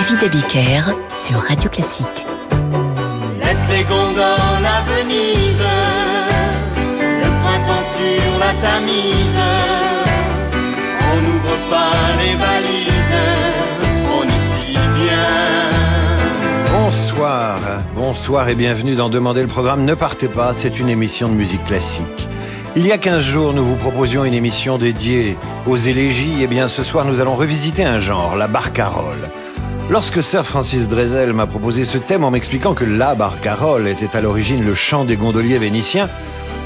David Abiker sur Radio Classique. Laisse les gondoles à Venise, le printemps sur la Tamise. On n'ouvre pas les valises, on est si bien. Bonsoir, bonsoir et bienvenue dans Demander le programme. Ne partez pas, c'est une émission de musique classique. Il y a 15 jours, nous vous proposions une émission dédiée aux élégies. Et bien ce soir, nous allons revisiter un genre, la barcarolle. Lorsque Sir Francis Drezel m'a proposé ce thème en m'expliquant que la barcarolle était à l'origine le chant des gondoliers vénitiens,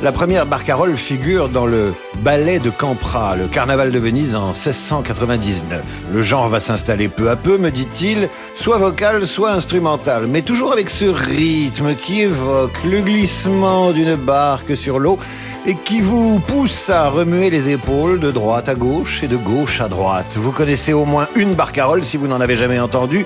la première barcarolle figure dans le ballet de Campra, le carnaval de Venise en 1699. Le genre va s'installer peu à peu, me dit-il, soit vocal, soit instrumental, mais toujours avec ce rythme qui évoque le glissement d'une barque sur l'eau et qui vous pousse à remuer les épaules de droite à gauche et de gauche à droite. Vous connaissez au moins une barcarolle si vous n'en avez jamais entendu.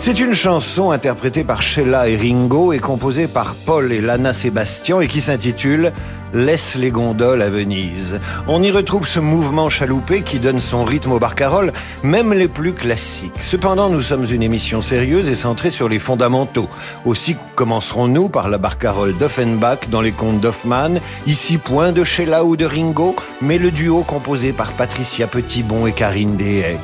C'est une chanson interprétée par Sheila et Ringo et composée par Paul et Lana Sébastien et qui s'intitule Laisse les gondoles à Venise. On y retrouve ce mouvement chaloupé qui donne son rythme aux barcarolles, même les plus classiques. Cependant, nous sommes une émission sérieuse et centrée sur les fondamentaux. Aussi commencerons-nous par la barcarolle d'Offenbach dans les contes d'Hoffmann, ici point de Sheila ou de Ringo, mais le duo composé par Patricia Petitbon et Karine Dehaye.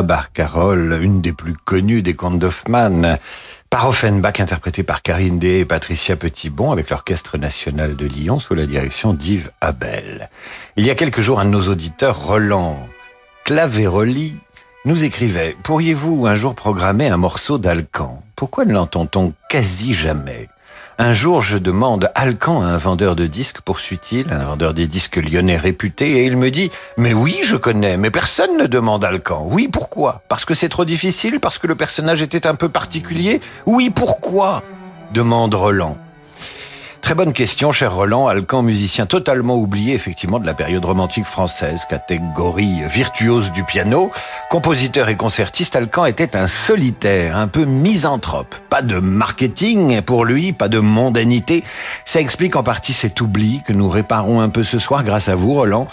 Barcarolle, une des plus connues des contes d'Hoffmann, par Offenbach, interprété par Karine Day et Patricia Petitbon avec l'Orchestre National de Lyon sous la direction d'Yves Abel. Il y a quelques jours, un de nos auditeurs, Roland Claveroli, nous écrivait Pourriez-vous un jour programmer un morceau d'Alcan? Pourquoi ne l'entend-on quasi jamais? Un jour, je demande Alcan à un vendeur de disques, poursuit-il, un vendeur des disques lyonnais réputé, et il me dit Mais oui, je connais, mais personne ne demande Alcan. Oui, pourquoi? Parce que c'est trop difficile Parce que le personnage était un peu particulier Oui, pourquoi? demande Roland. Très bonne question, cher Roland. Alcan, musicien totalement oublié, effectivement, de la période romantique française, catégorie virtuose du piano. Compositeur et concertiste, Alcan était un solitaire, un peu misanthrope. Pas de marketing pour lui, pas de mondanité. Ça explique en partie cet oubli que nous réparons un peu ce soir grâce à vous, Roland.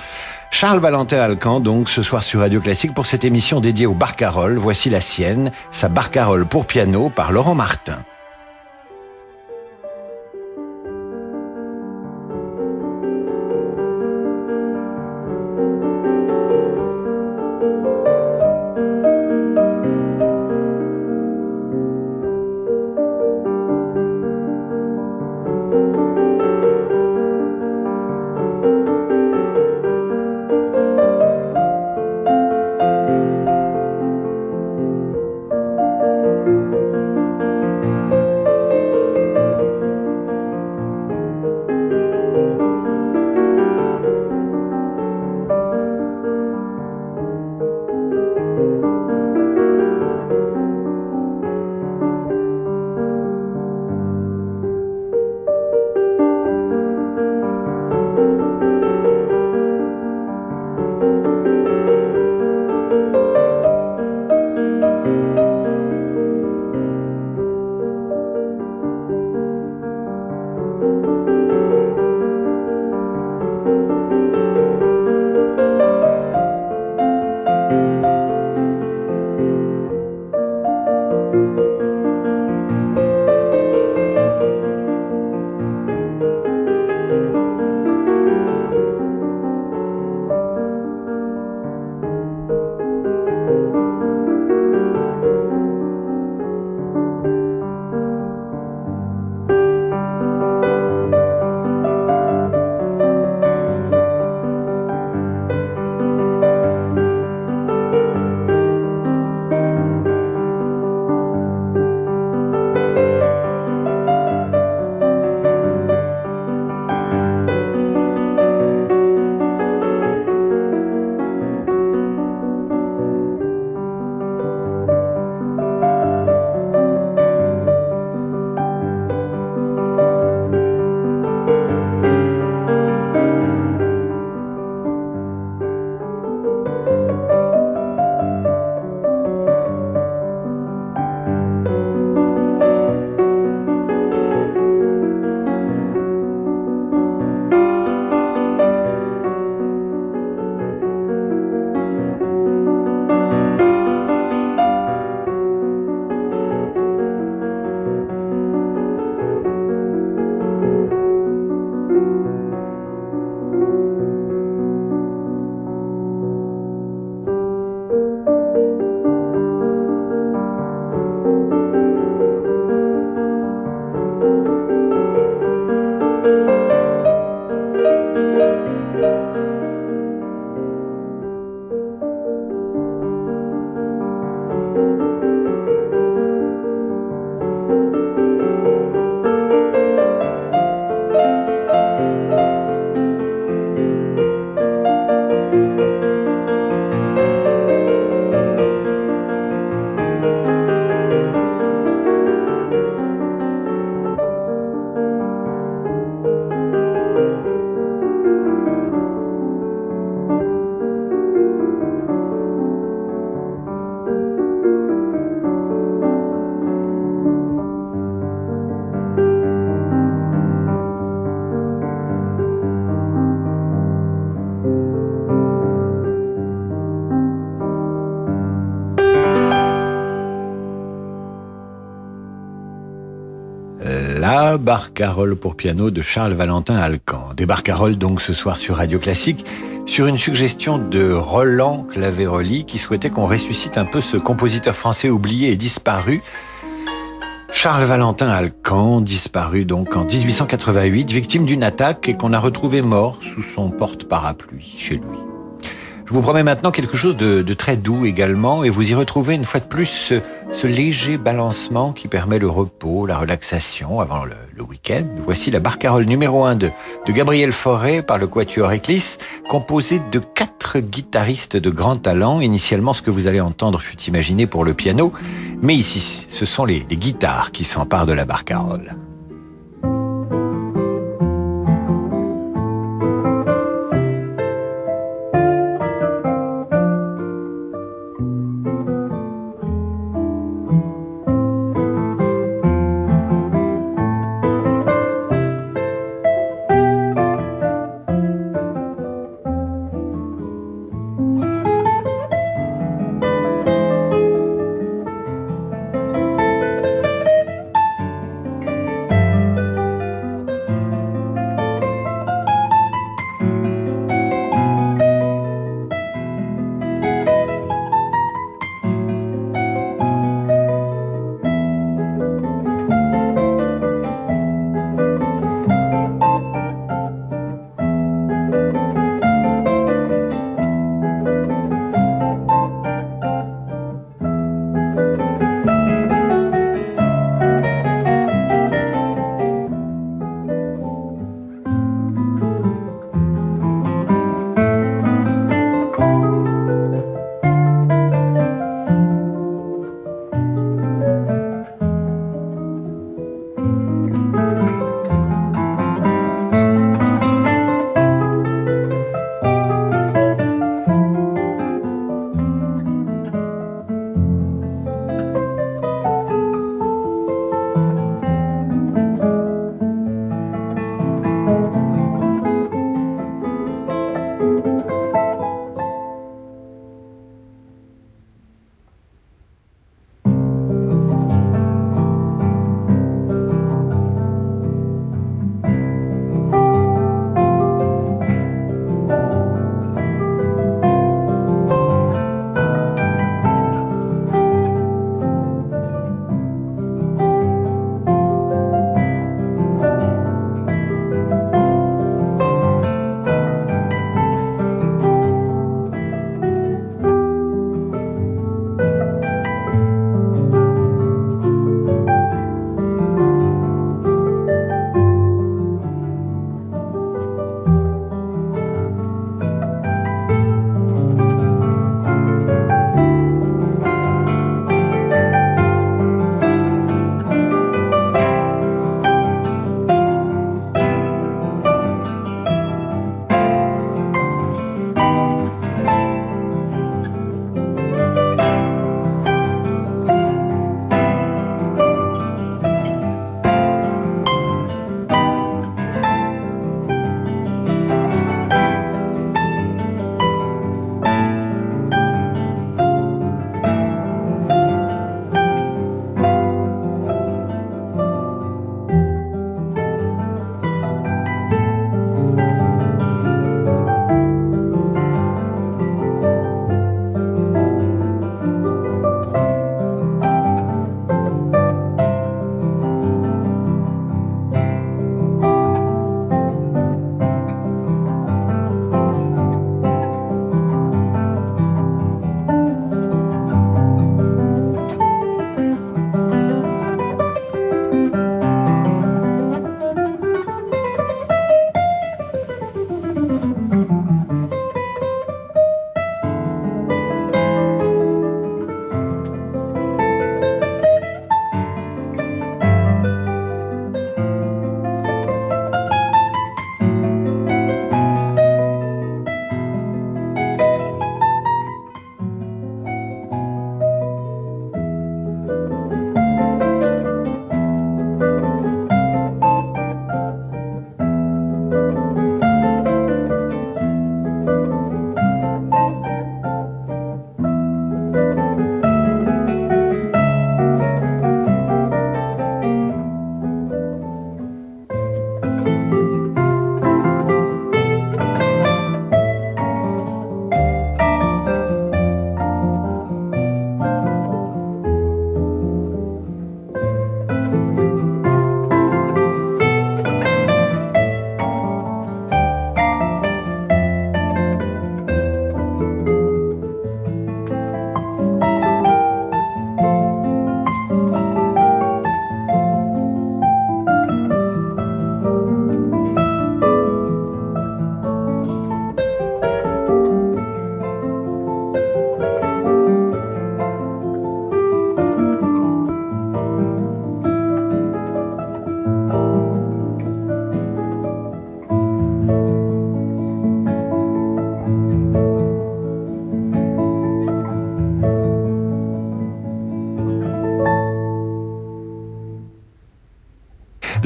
Charles Valentin Alcan, donc, ce soir sur Radio Classique pour cette émission dédiée au barcarolle. Voici la sienne, sa barcarolle pour piano par Laurent Martin. Barcarolle pour piano de Charles Valentin Alcan. Des barcarolles donc ce soir sur Radio Classique sur une suggestion de Roland Claveroli qui souhaitait qu'on ressuscite un peu ce compositeur français oublié et disparu. Charles Valentin Alcan, disparu donc en 1888, victime d'une attaque et qu'on a retrouvé mort sous son porte-parapluie chez lui. Je vous promets maintenant quelque chose de, très doux également et vous y retrouvez une fois de plus ce, léger balancement qui permet le repos, la relaxation avant le, week-end. Voici la barcarolle numéro 1 de, de Gabriel Fauré par le Quatuor Eclisse, composé de quatre guitaristes de grand talent. Initialement, ce que vous allez entendre fut imaginé pour le piano, mais ici, ce sont les, les guitares qui s'emparent de la barcarolle.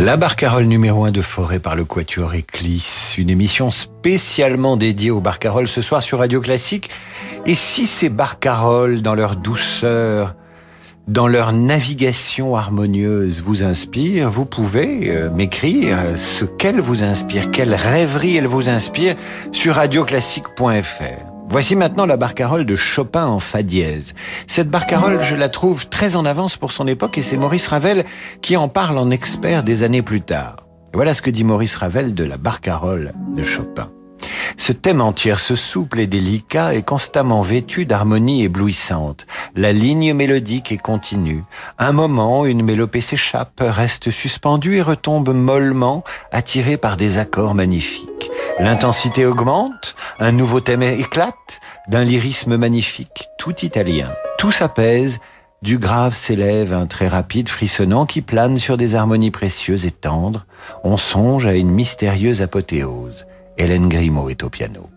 La barcarolle numéro 1 de Forêt par le Quatuor Éclisse, une émission spécialement dédiée aux barcarolles ce soir sur Radio Classique. Et si ces barcarolles, dans leur douceur, dans leur navigation harmonieuse vous inspirent, vous pouvez euh, m'écrire ce qu'elles vous inspirent, quelle rêverie elles vous inspirent sur radioclassique.fr. Voici maintenant la barcarolle de Chopin en fa dièse. Cette barcarolle, je la trouve très en avance pour son époque et c'est Maurice Ravel qui en parle en expert des années plus tard. Voilà ce que dit Maurice Ravel de la barcarolle de Chopin. Ce thème entier, ce souple et délicat, est constamment vêtu d'harmonie éblouissante. La ligne mélodique est continue. Un moment, une mélopée s'échappe, reste suspendue et retombe mollement, attirée par des accords magnifiques. L'intensité augmente, un nouveau thème éclate, d'un lyrisme magnifique, tout italien. Tout s'apaise, du grave s'élève un très rapide frissonnant qui plane sur des harmonies précieuses et tendres. On songe à une mystérieuse apothéose. Hélène Grimaud est au piano.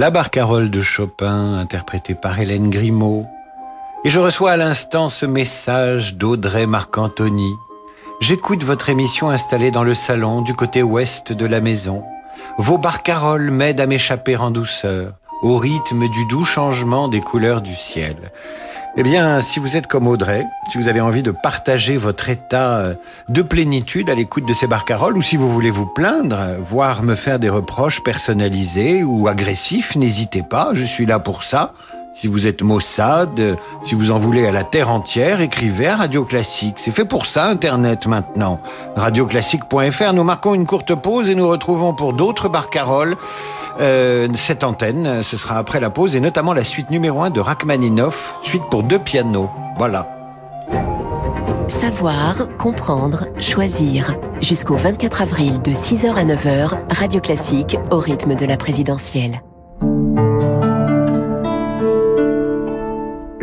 La barcarolle de Chopin, interprétée par Hélène Grimaud. Et je reçois à l'instant ce message d'Audrey Marcantoni. J'écoute votre émission installée dans le salon du côté ouest de la maison. Vos barcaroles m'aident à m'échapper en douceur, au rythme du doux changement des couleurs du ciel. Eh bien, si vous êtes comme Audrey, si vous avez envie de partager votre état euh, de plénitude à l'écoute de ces barcaroles, ou si vous voulez vous plaindre, voire me faire des reproches personnalisés ou agressifs, n'hésitez pas, je suis là pour ça. Si vous êtes Mossad, si vous en voulez à la terre entière, écrivez à Radio Classique. C'est fait pour ça, Internet, maintenant. Radioclassique.fr, nous marquons une courte pause et nous retrouvons pour d'autres barcaroles. Euh, cette antenne. Ce sera après la pause et notamment la suite numéro 1 de Rachmaninoff, suite pour deux pianos. Voilà. Savoir, comprendre, choisir. Jusqu'au 24 avril de 6h à 9h, Radio Classique au rythme de la présidentielle.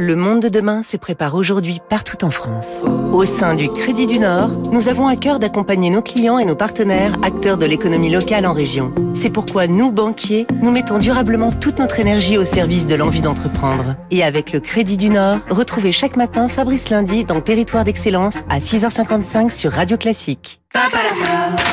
Le monde de demain se prépare aujourd'hui partout en France. Au sein du Crédit du Nord, nous avons à cœur d'accompagner nos clients et nos partenaires, acteurs de l'économie locale en région. C'est pourquoi nous, banquiers, nous mettons durablement toute notre énergie au service de l'envie d'entreprendre. Et avec le Crédit du Nord, retrouvez chaque matin Fabrice Lundi dans Territoire d'Excellence à 6h55 sur Radio Classique.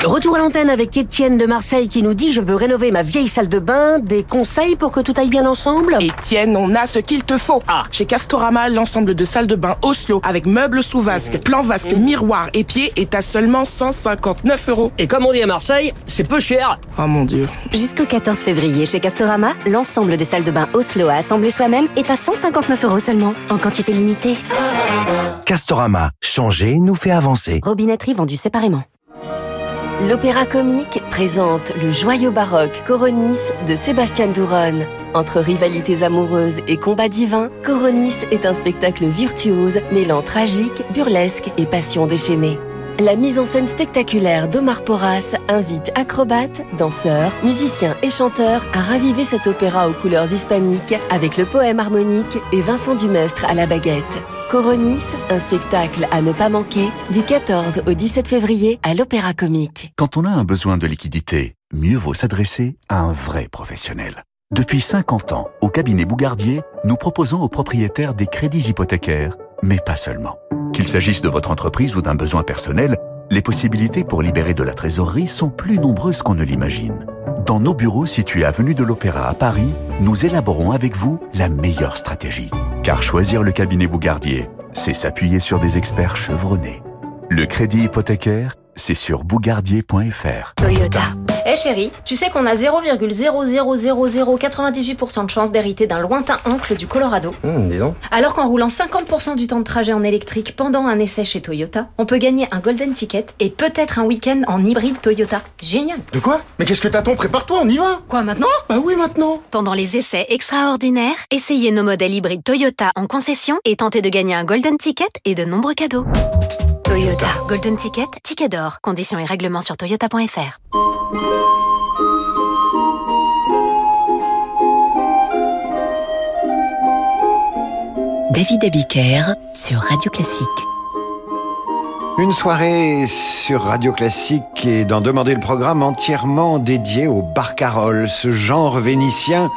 Retour à l'antenne avec Étienne de Marseille qui nous dit je veux rénover ma vieille salle de bain, des conseils pour que tout aille bien ensemble? Étienne, on a ce qu'il te faut. Ah. Chez Castorama, l'ensemble de salles de bain Oslo avec meubles sous vasque, plan vasque, miroir et pieds est à seulement 159 euros. Et comme on dit à Marseille, c'est peu cher. Oh mon dieu. Jusqu'au 14 février chez Castorama, l'ensemble des salles de bain Oslo à assembler soi-même est à 159 euros seulement, en quantité limitée. Castorama, changer nous fait avancer. Robinetterie vendue séparément. L'Opéra Comique présente le joyau baroque Coronis de Sébastien Douron. Entre rivalités amoureuses et combats divins, Coronis est un spectacle virtuose mêlant tragique, burlesque et passion déchaînée. La mise en scène spectaculaire d'Omar Porras invite acrobates, danseurs, musiciens et chanteurs à raviver cet opéra aux couleurs hispaniques avec le poème harmonique et Vincent Dumestre à la baguette. Coronis, un spectacle à ne pas manquer du 14 au 17 février à l'Opéra Comique. Quand on a un besoin de liquidité, mieux vaut s'adresser à un vrai professionnel. Depuis 50 ans, au cabinet Bougardier, nous proposons aux propriétaires des crédits hypothécaires, mais pas seulement. Qu'il s'agisse de votre entreprise ou d'un besoin personnel, les possibilités pour libérer de la trésorerie sont plus nombreuses qu'on ne l'imagine. Dans nos bureaux situés avenue de l'Opéra à Paris, nous élaborons avec vous la meilleure stratégie. Car choisir le cabinet Bougardier, c'est s'appuyer sur des experts chevronnés. Le crédit hypothécaire, c'est sur bougardier.fr. Toyota. Eh chérie, tu sais qu'on a 0,0000098% de chance d'hériter d'un lointain oncle du Colorado Hum, dis donc. Alors qu'en roulant 50% du temps de trajet en électrique pendant un essai chez Toyota, on peut gagner un golden ticket et peut-être un week-end en hybride Toyota. Génial De quoi? Mais qu'est-ce que t'attends? Prépare-toi, on y va Quoi maintenant? Bah oui, maintenant Pendant les essais extraordinaires, essayez nos modèles hybrides Toyota en concession et tentez de gagner un golden ticket et de nombreux cadeaux. Toyota. Golden Ticket, ticket d'or. Conditions et règlements sur toyota.fr. David Abiker sur Radio Classique. Une soirée sur Radio Classique et d'en demander le programme entièrement dédié au barcarolle, ce genre vénitien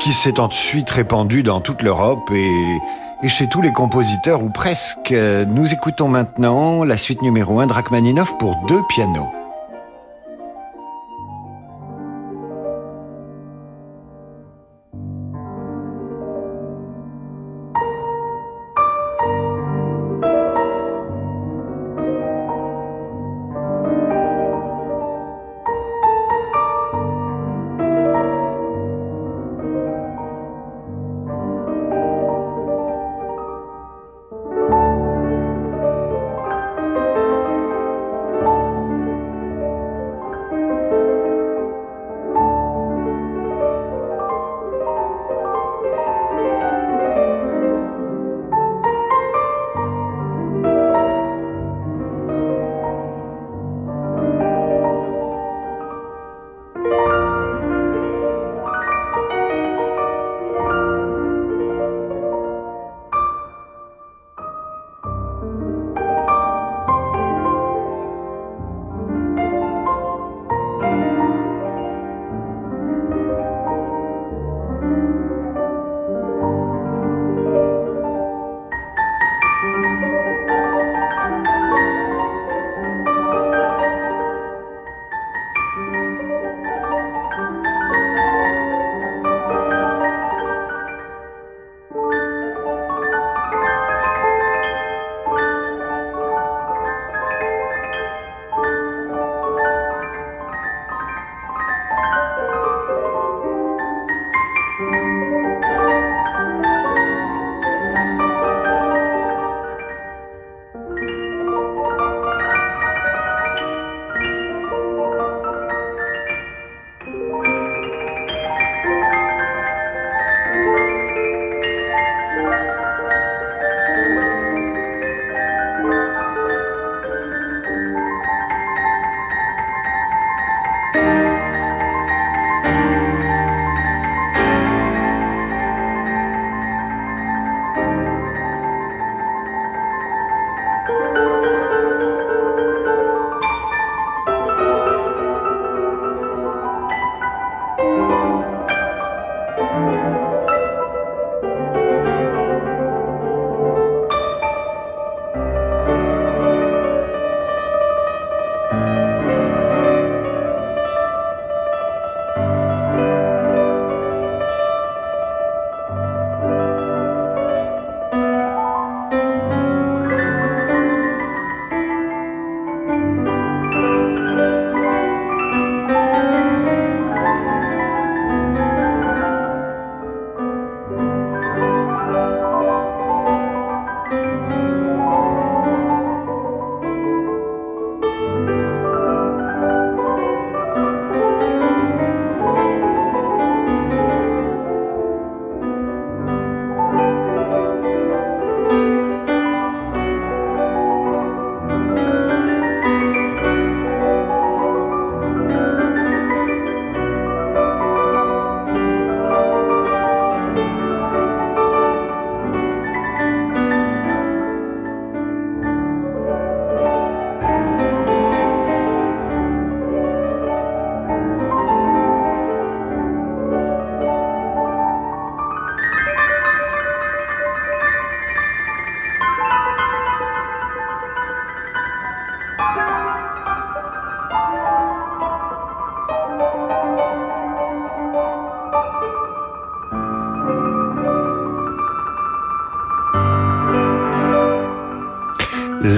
qui s'est ensuite répandu dans toute l'Europe et, et chez tous les compositeurs ou presque. Nous écoutons maintenant la suite numéro 1 de pour deux pianos.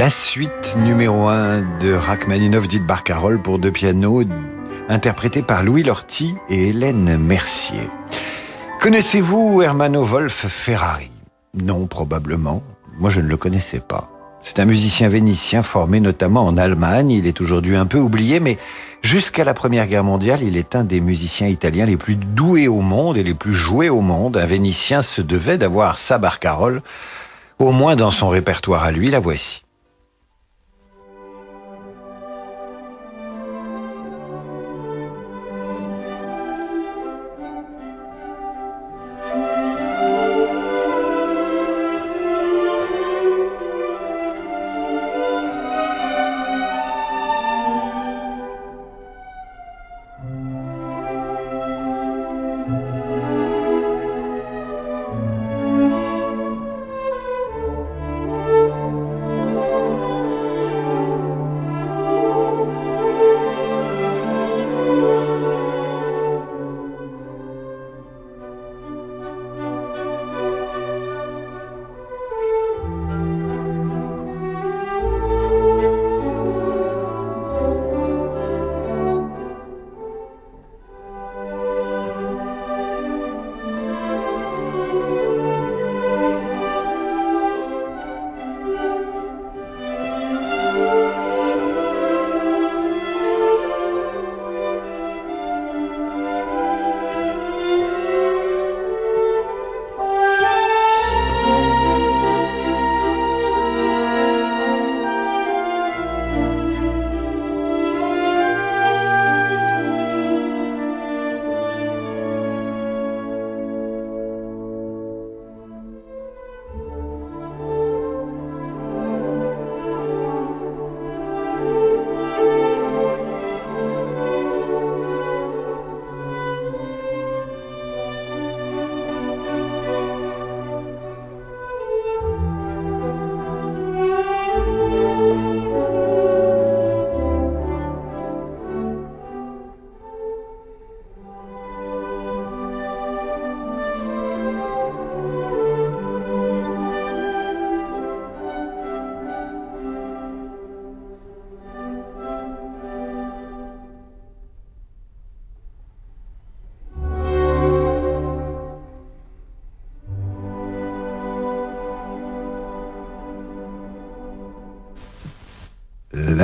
La suite numéro 1 de Rachmaninoff dit Barcarolle pour deux pianos, interprétée par Louis Lorty et Hélène Mercier. Connaissez-vous Hermano Wolf Ferrari? Non, probablement. Moi, je ne le connaissais pas. C'est un musicien vénitien formé notamment en Allemagne. Il est aujourd'hui un peu oublié, mais jusqu'à la Première Guerre mondiale, il est un des musiciens italiens les plus doués au monde et les plus joués au monde. Un vénitien se devait d'avoir sa barcarolle, au moins dans son répertoire à lui. La voici.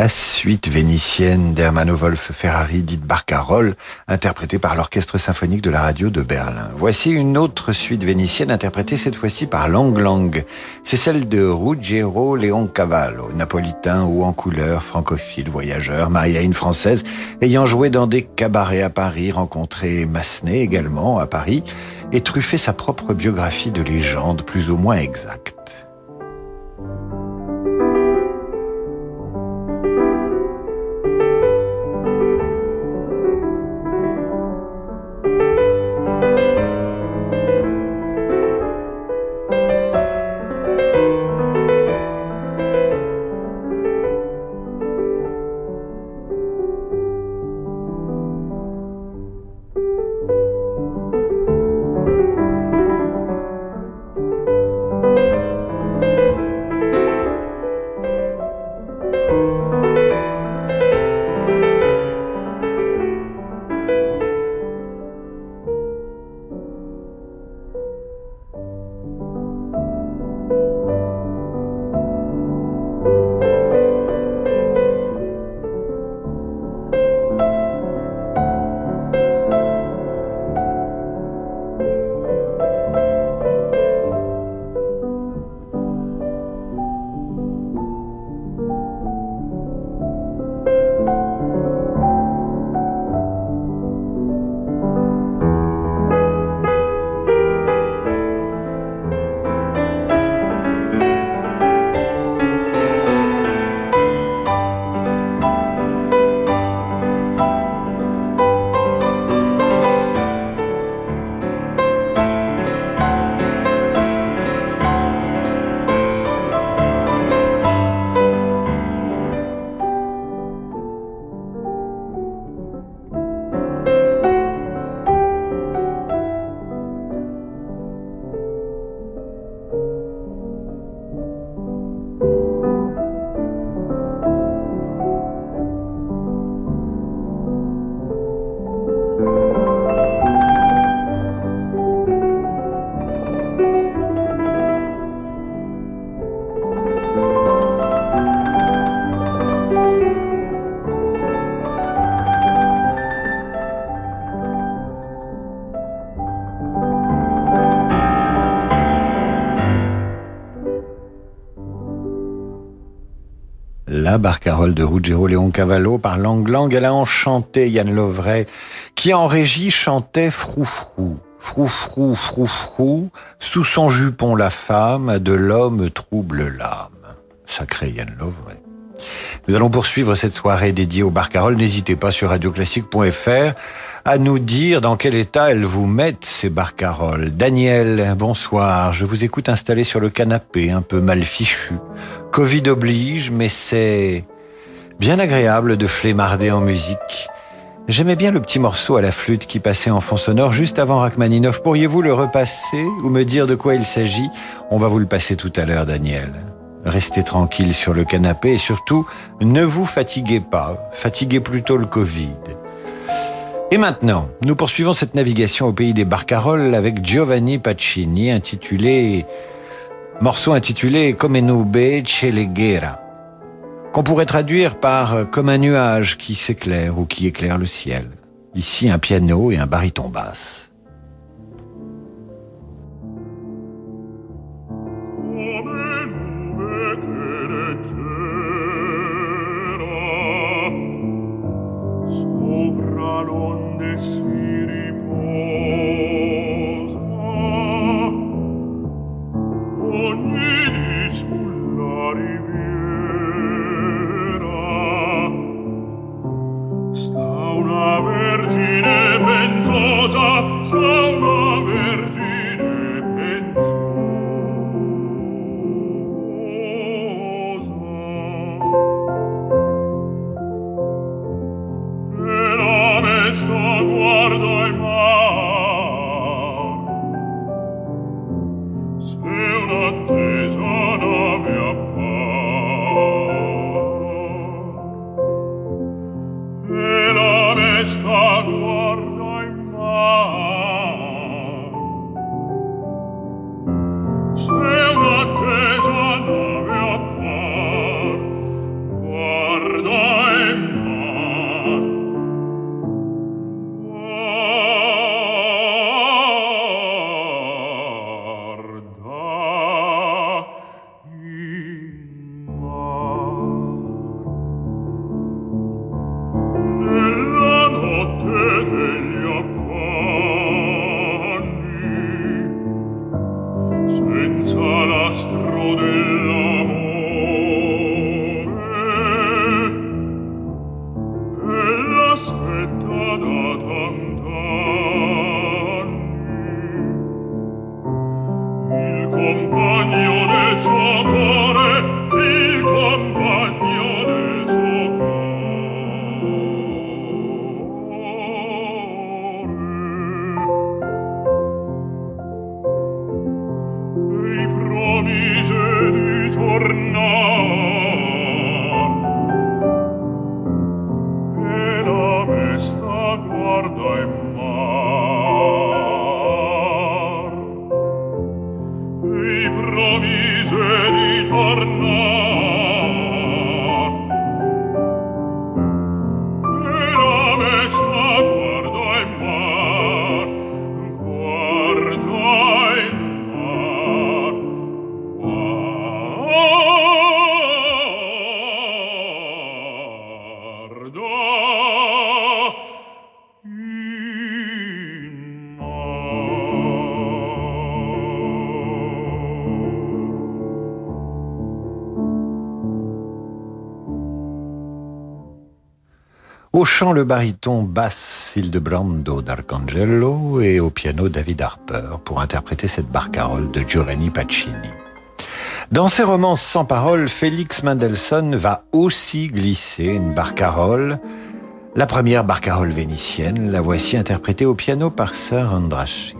La suite vénitienne d'Hermano Wolf Ferrari, dite Barcarolle, interprétée par l'Orchestre symphonique de la radio de Berlin. Voici une autre suite vénitienne interprétée cette fois-ci par Lang Lang. C'est celle de Ruggiero Leoncavallo, napolitain ou en couleur, francophile, voyageur, marié à une française, ayant joué dans des cabarets à Paris, rencontré Massenet également à Paris, et truffé sa propre biographie de légendes plus ou moins exactes. La barcarolle de Ruggiero Leoncavallo par Lang Lang, elle a enchanté Yann Lovray, qui en régie chantait Froufrou. Froufrou, froufrou, sous son jupon la femme, de l'homme trouble l'âme. Sacré Yann Lovray. Nous allons poursuivre cette soirée dédiée aux barcaroles. N'hésitez pas sur radioclassique.fr à nous dire dans quel état elles vous mettent ces barcaroles. Daniel, bonsoir. Je vous écoute installé sur le canapé, un peu mal fichu. Covid oblige, mais c'est bien agréable de flémarder en musique. J'aimais bien le petit morceau à la flûte qui passait en fond sonore juste avant Rachmaninoff. Pourriez-vous le repasser ou me dire de quoi il s'agit? On va vous le passer tout à l'heure, Daniel. Restez tranquille sur le canapé et surtout, ne vous fatiguez pas. Fatiguez plutôt le Covid. Et maintenant, nous poursuivons cette navigation au pays des barcaroles avec Giovanni Pacini, intitulé, morceau intitulé Come nube celegera, qu'on pourrait traduire par comme un nuage qui s'éclaire ou qui éclaire le ciel. Ici, un piano et un baryton basse. sua, Au chant, le baryton basse Hildebrando d'Arcangelo et au piano David Harper pour interpréter cette barcarolle de Giovanni Pacini. Dans ses romances sans parole, Félix Mendelssohn va aussi glisser une barcarolle, la première barcarolle vénitienne, la voici interprétée au piano par Sir Andras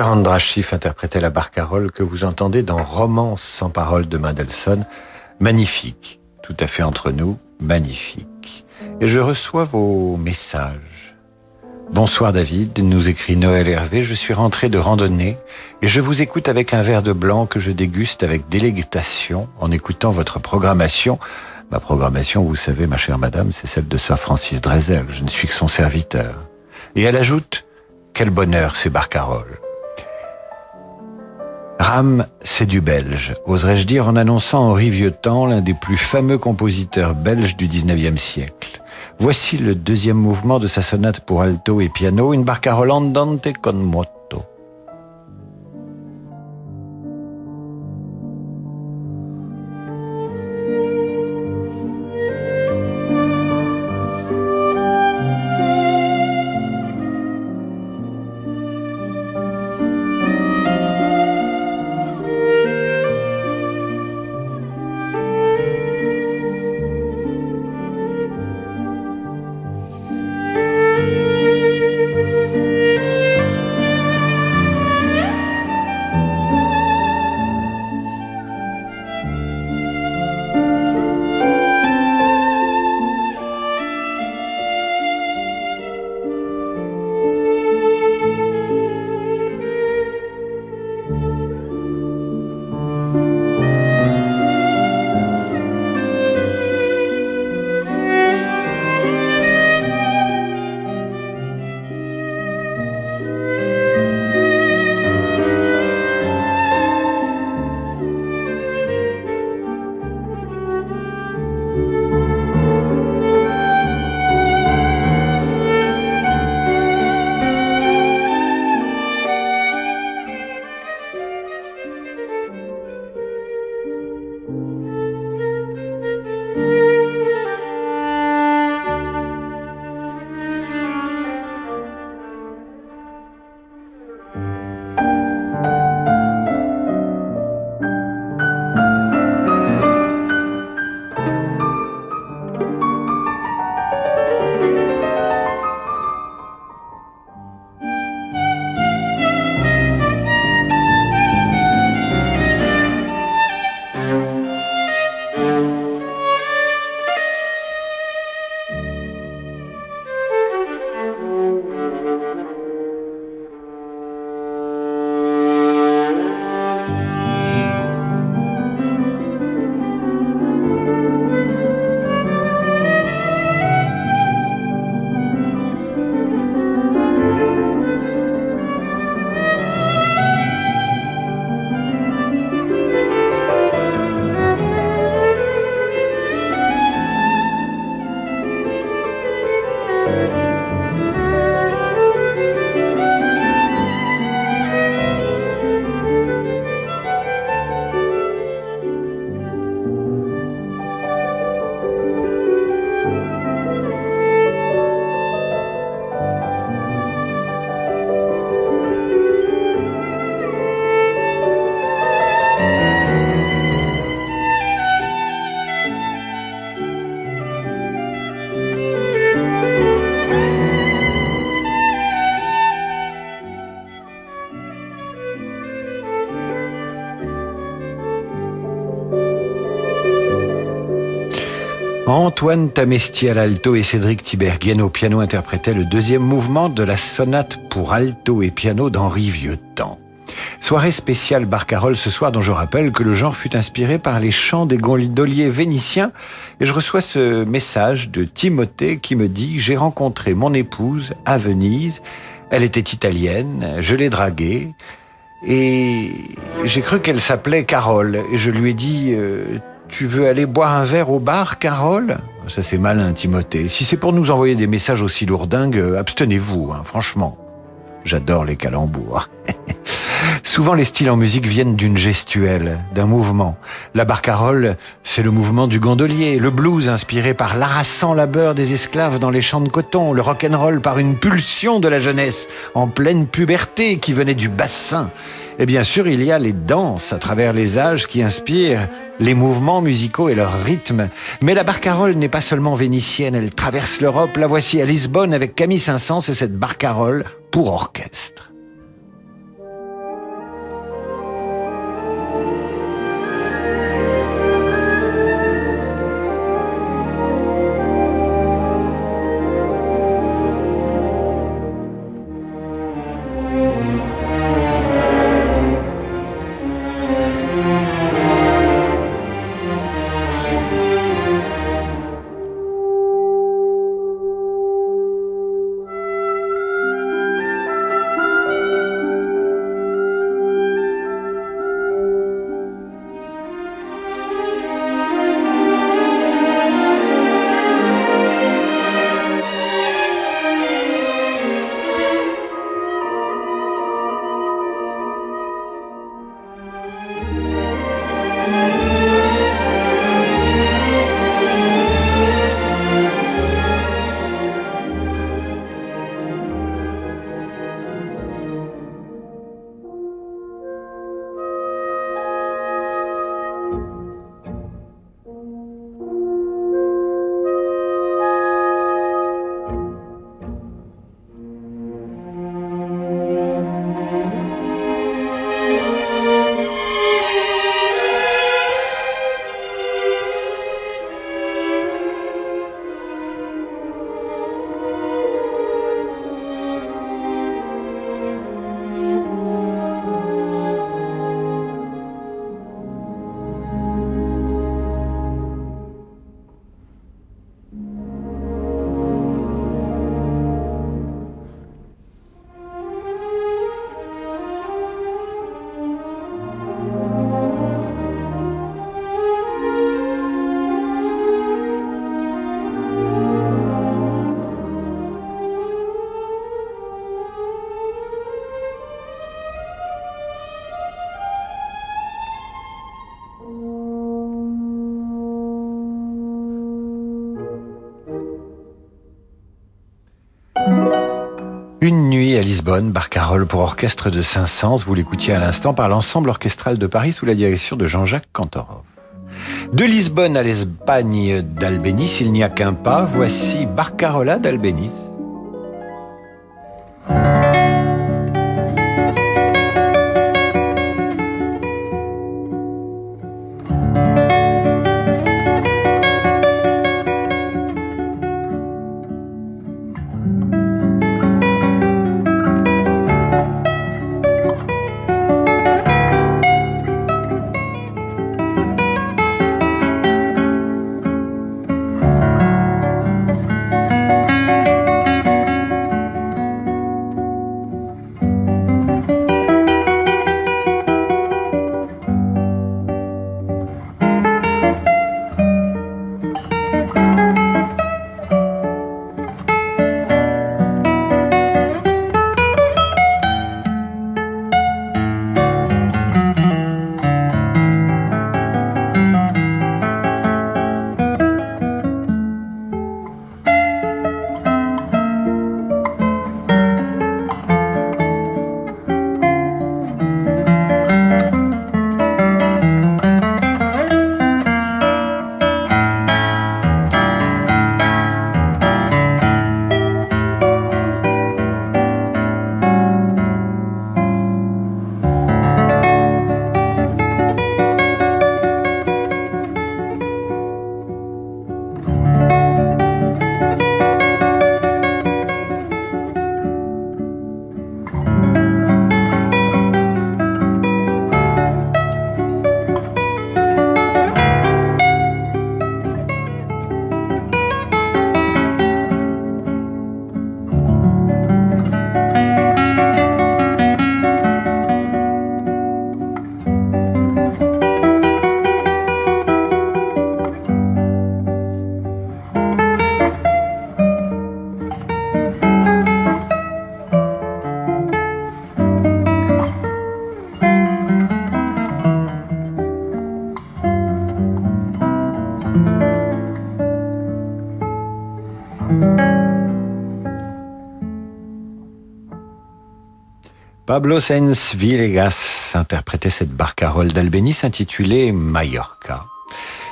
Andras Schiff interprétait la barcarolle que vous entendez dans Romance sans parole de Mendelssohn. Magnifique, tout à fait entre nous, magnifique. Et je reçois vos messages. Bonsoir David, nous écrit Noël Hervé, je suis rentré de randonnée et je vous écoute avec un verre de blanc que je déguste avec délectation en écoutant votre programmation. Ma programmation, vous savez, ma chère madame, c'est celle de Sir Francis Drezel, je ne suis que son serviteur. Et elle ajoute, quel bonheur ces barcaroles. Ram, c'est du belge, oserais-je dire en annonçant Henri Vieux-Temps, l'un des plus fameux compositeurs belges du 19e siècle. Voici le deuxième mouvement de sa sonate pour alto et piano, une barcarolle andante con moto. Antoine Tamesti à l'alto et Cédric Tiberghien au piano interprétaient le deuxième mouvement de la sonate pour alto et piano d'Henri Vieux-Temps. Soirée spéciale Barcarolle ce soir dont je rappelle que le genre fut inspiré par les chants des gondoliers vénitiens et je reçois ce message de Timothée qui me dit j'ai rencontré mon épouse à Venise, elle était italienne, je l'ai draguée et j'ai cru qu'elle s'appelait Carole et je lui ai dit euh, tu veux aller boire un verre au bar, Carole? Ça c'est malin, Timothée. Si c'est pour nous envoyer des messages aussi lourdingues, euh, abstenez-vous, hein, franchement. J'adore les calembours. Souvent, les styles en musique viennent d'une gestuelle, d'un mouvement. La barcarolle, c'est le mouvement du gondolier. Le blues, inspiré par l'harassant labeur des esclaves dans les champs de coton. Le rock'n'roll par une pulsion de la jeunesse en pleine puberté qui venait du bassin. Et bien sûr, il y a les danses à travers les âges qui inspirent les mouvements musicaux et leur rythme. Mais la barcarolle n'est pas seulement vénitienne, elle traverse l'Europe. La voici à Lisbonne avec Camille Saint-Saëns et cette barcarolle pour orchestre. Lisbonne, Barcarolle pour orchestre de Saint-Saëns. Vous l'écoutiez à l'instant par l'ensemble orchestral de Paris sous la direction de Jean-Jacques Cantorov. De Lisbonne à l'Espagne d'Albéniz, il n'y a qu'un pas. Voici Barcarola d'Albéniz. Pablo Sainz Villegas interprétait cette barcarolle d'Albéniz intitulée Mallorca.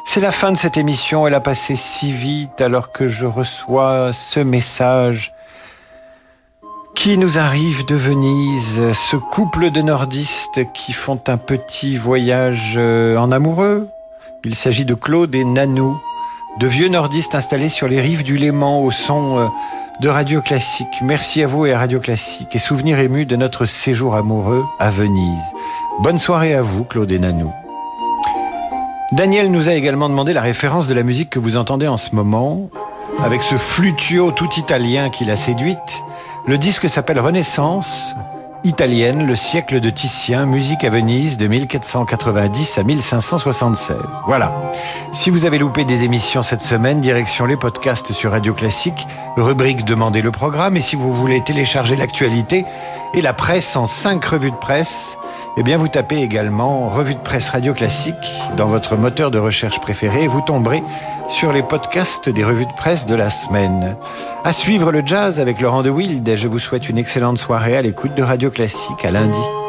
C'est la fin de cette émission, elle a passé si vite alors que je reçois ce message qui nous arrive de Venise, ce couple de nordistes qui font un petit voyage euh, en amoureux. Il s'agit de Claude et Nanou, de vieux nordistes installés sur les rives du Léman au son euh, de Radio Classique. Merci à vous et à Radio Classique et souvenir ému de notre séjour amoureux à Venise. Bonne soirée à vous, Claude et Nanou. Daniel nous a également demandé la référence de la musique que vous entendez en ce moment, avec ce flutio tout italien qui l'a séduite. Le disque s'appelle Renaissance, italienne, le siècle de Titien, musique à Venise de 1490 à 1576. Voilà. Si vous avez loupé des émissions cette semaine, direction les podcasts sur Radio Classique, rubrique Demandez le programme. Et si vous voulez télécharger l'actualité et la presse en cinq revues de presse, eh bien, vous tapez également Revue de presse Radio Classique dans votre moteur de recherche préféré et vous tomberez sur les podcasts des revues de presse de la semaine. À suivre le jazz avec Laurent de Wild et je vous souhaite une excellente soirée à l'écoute de Radio Classique. À lundi.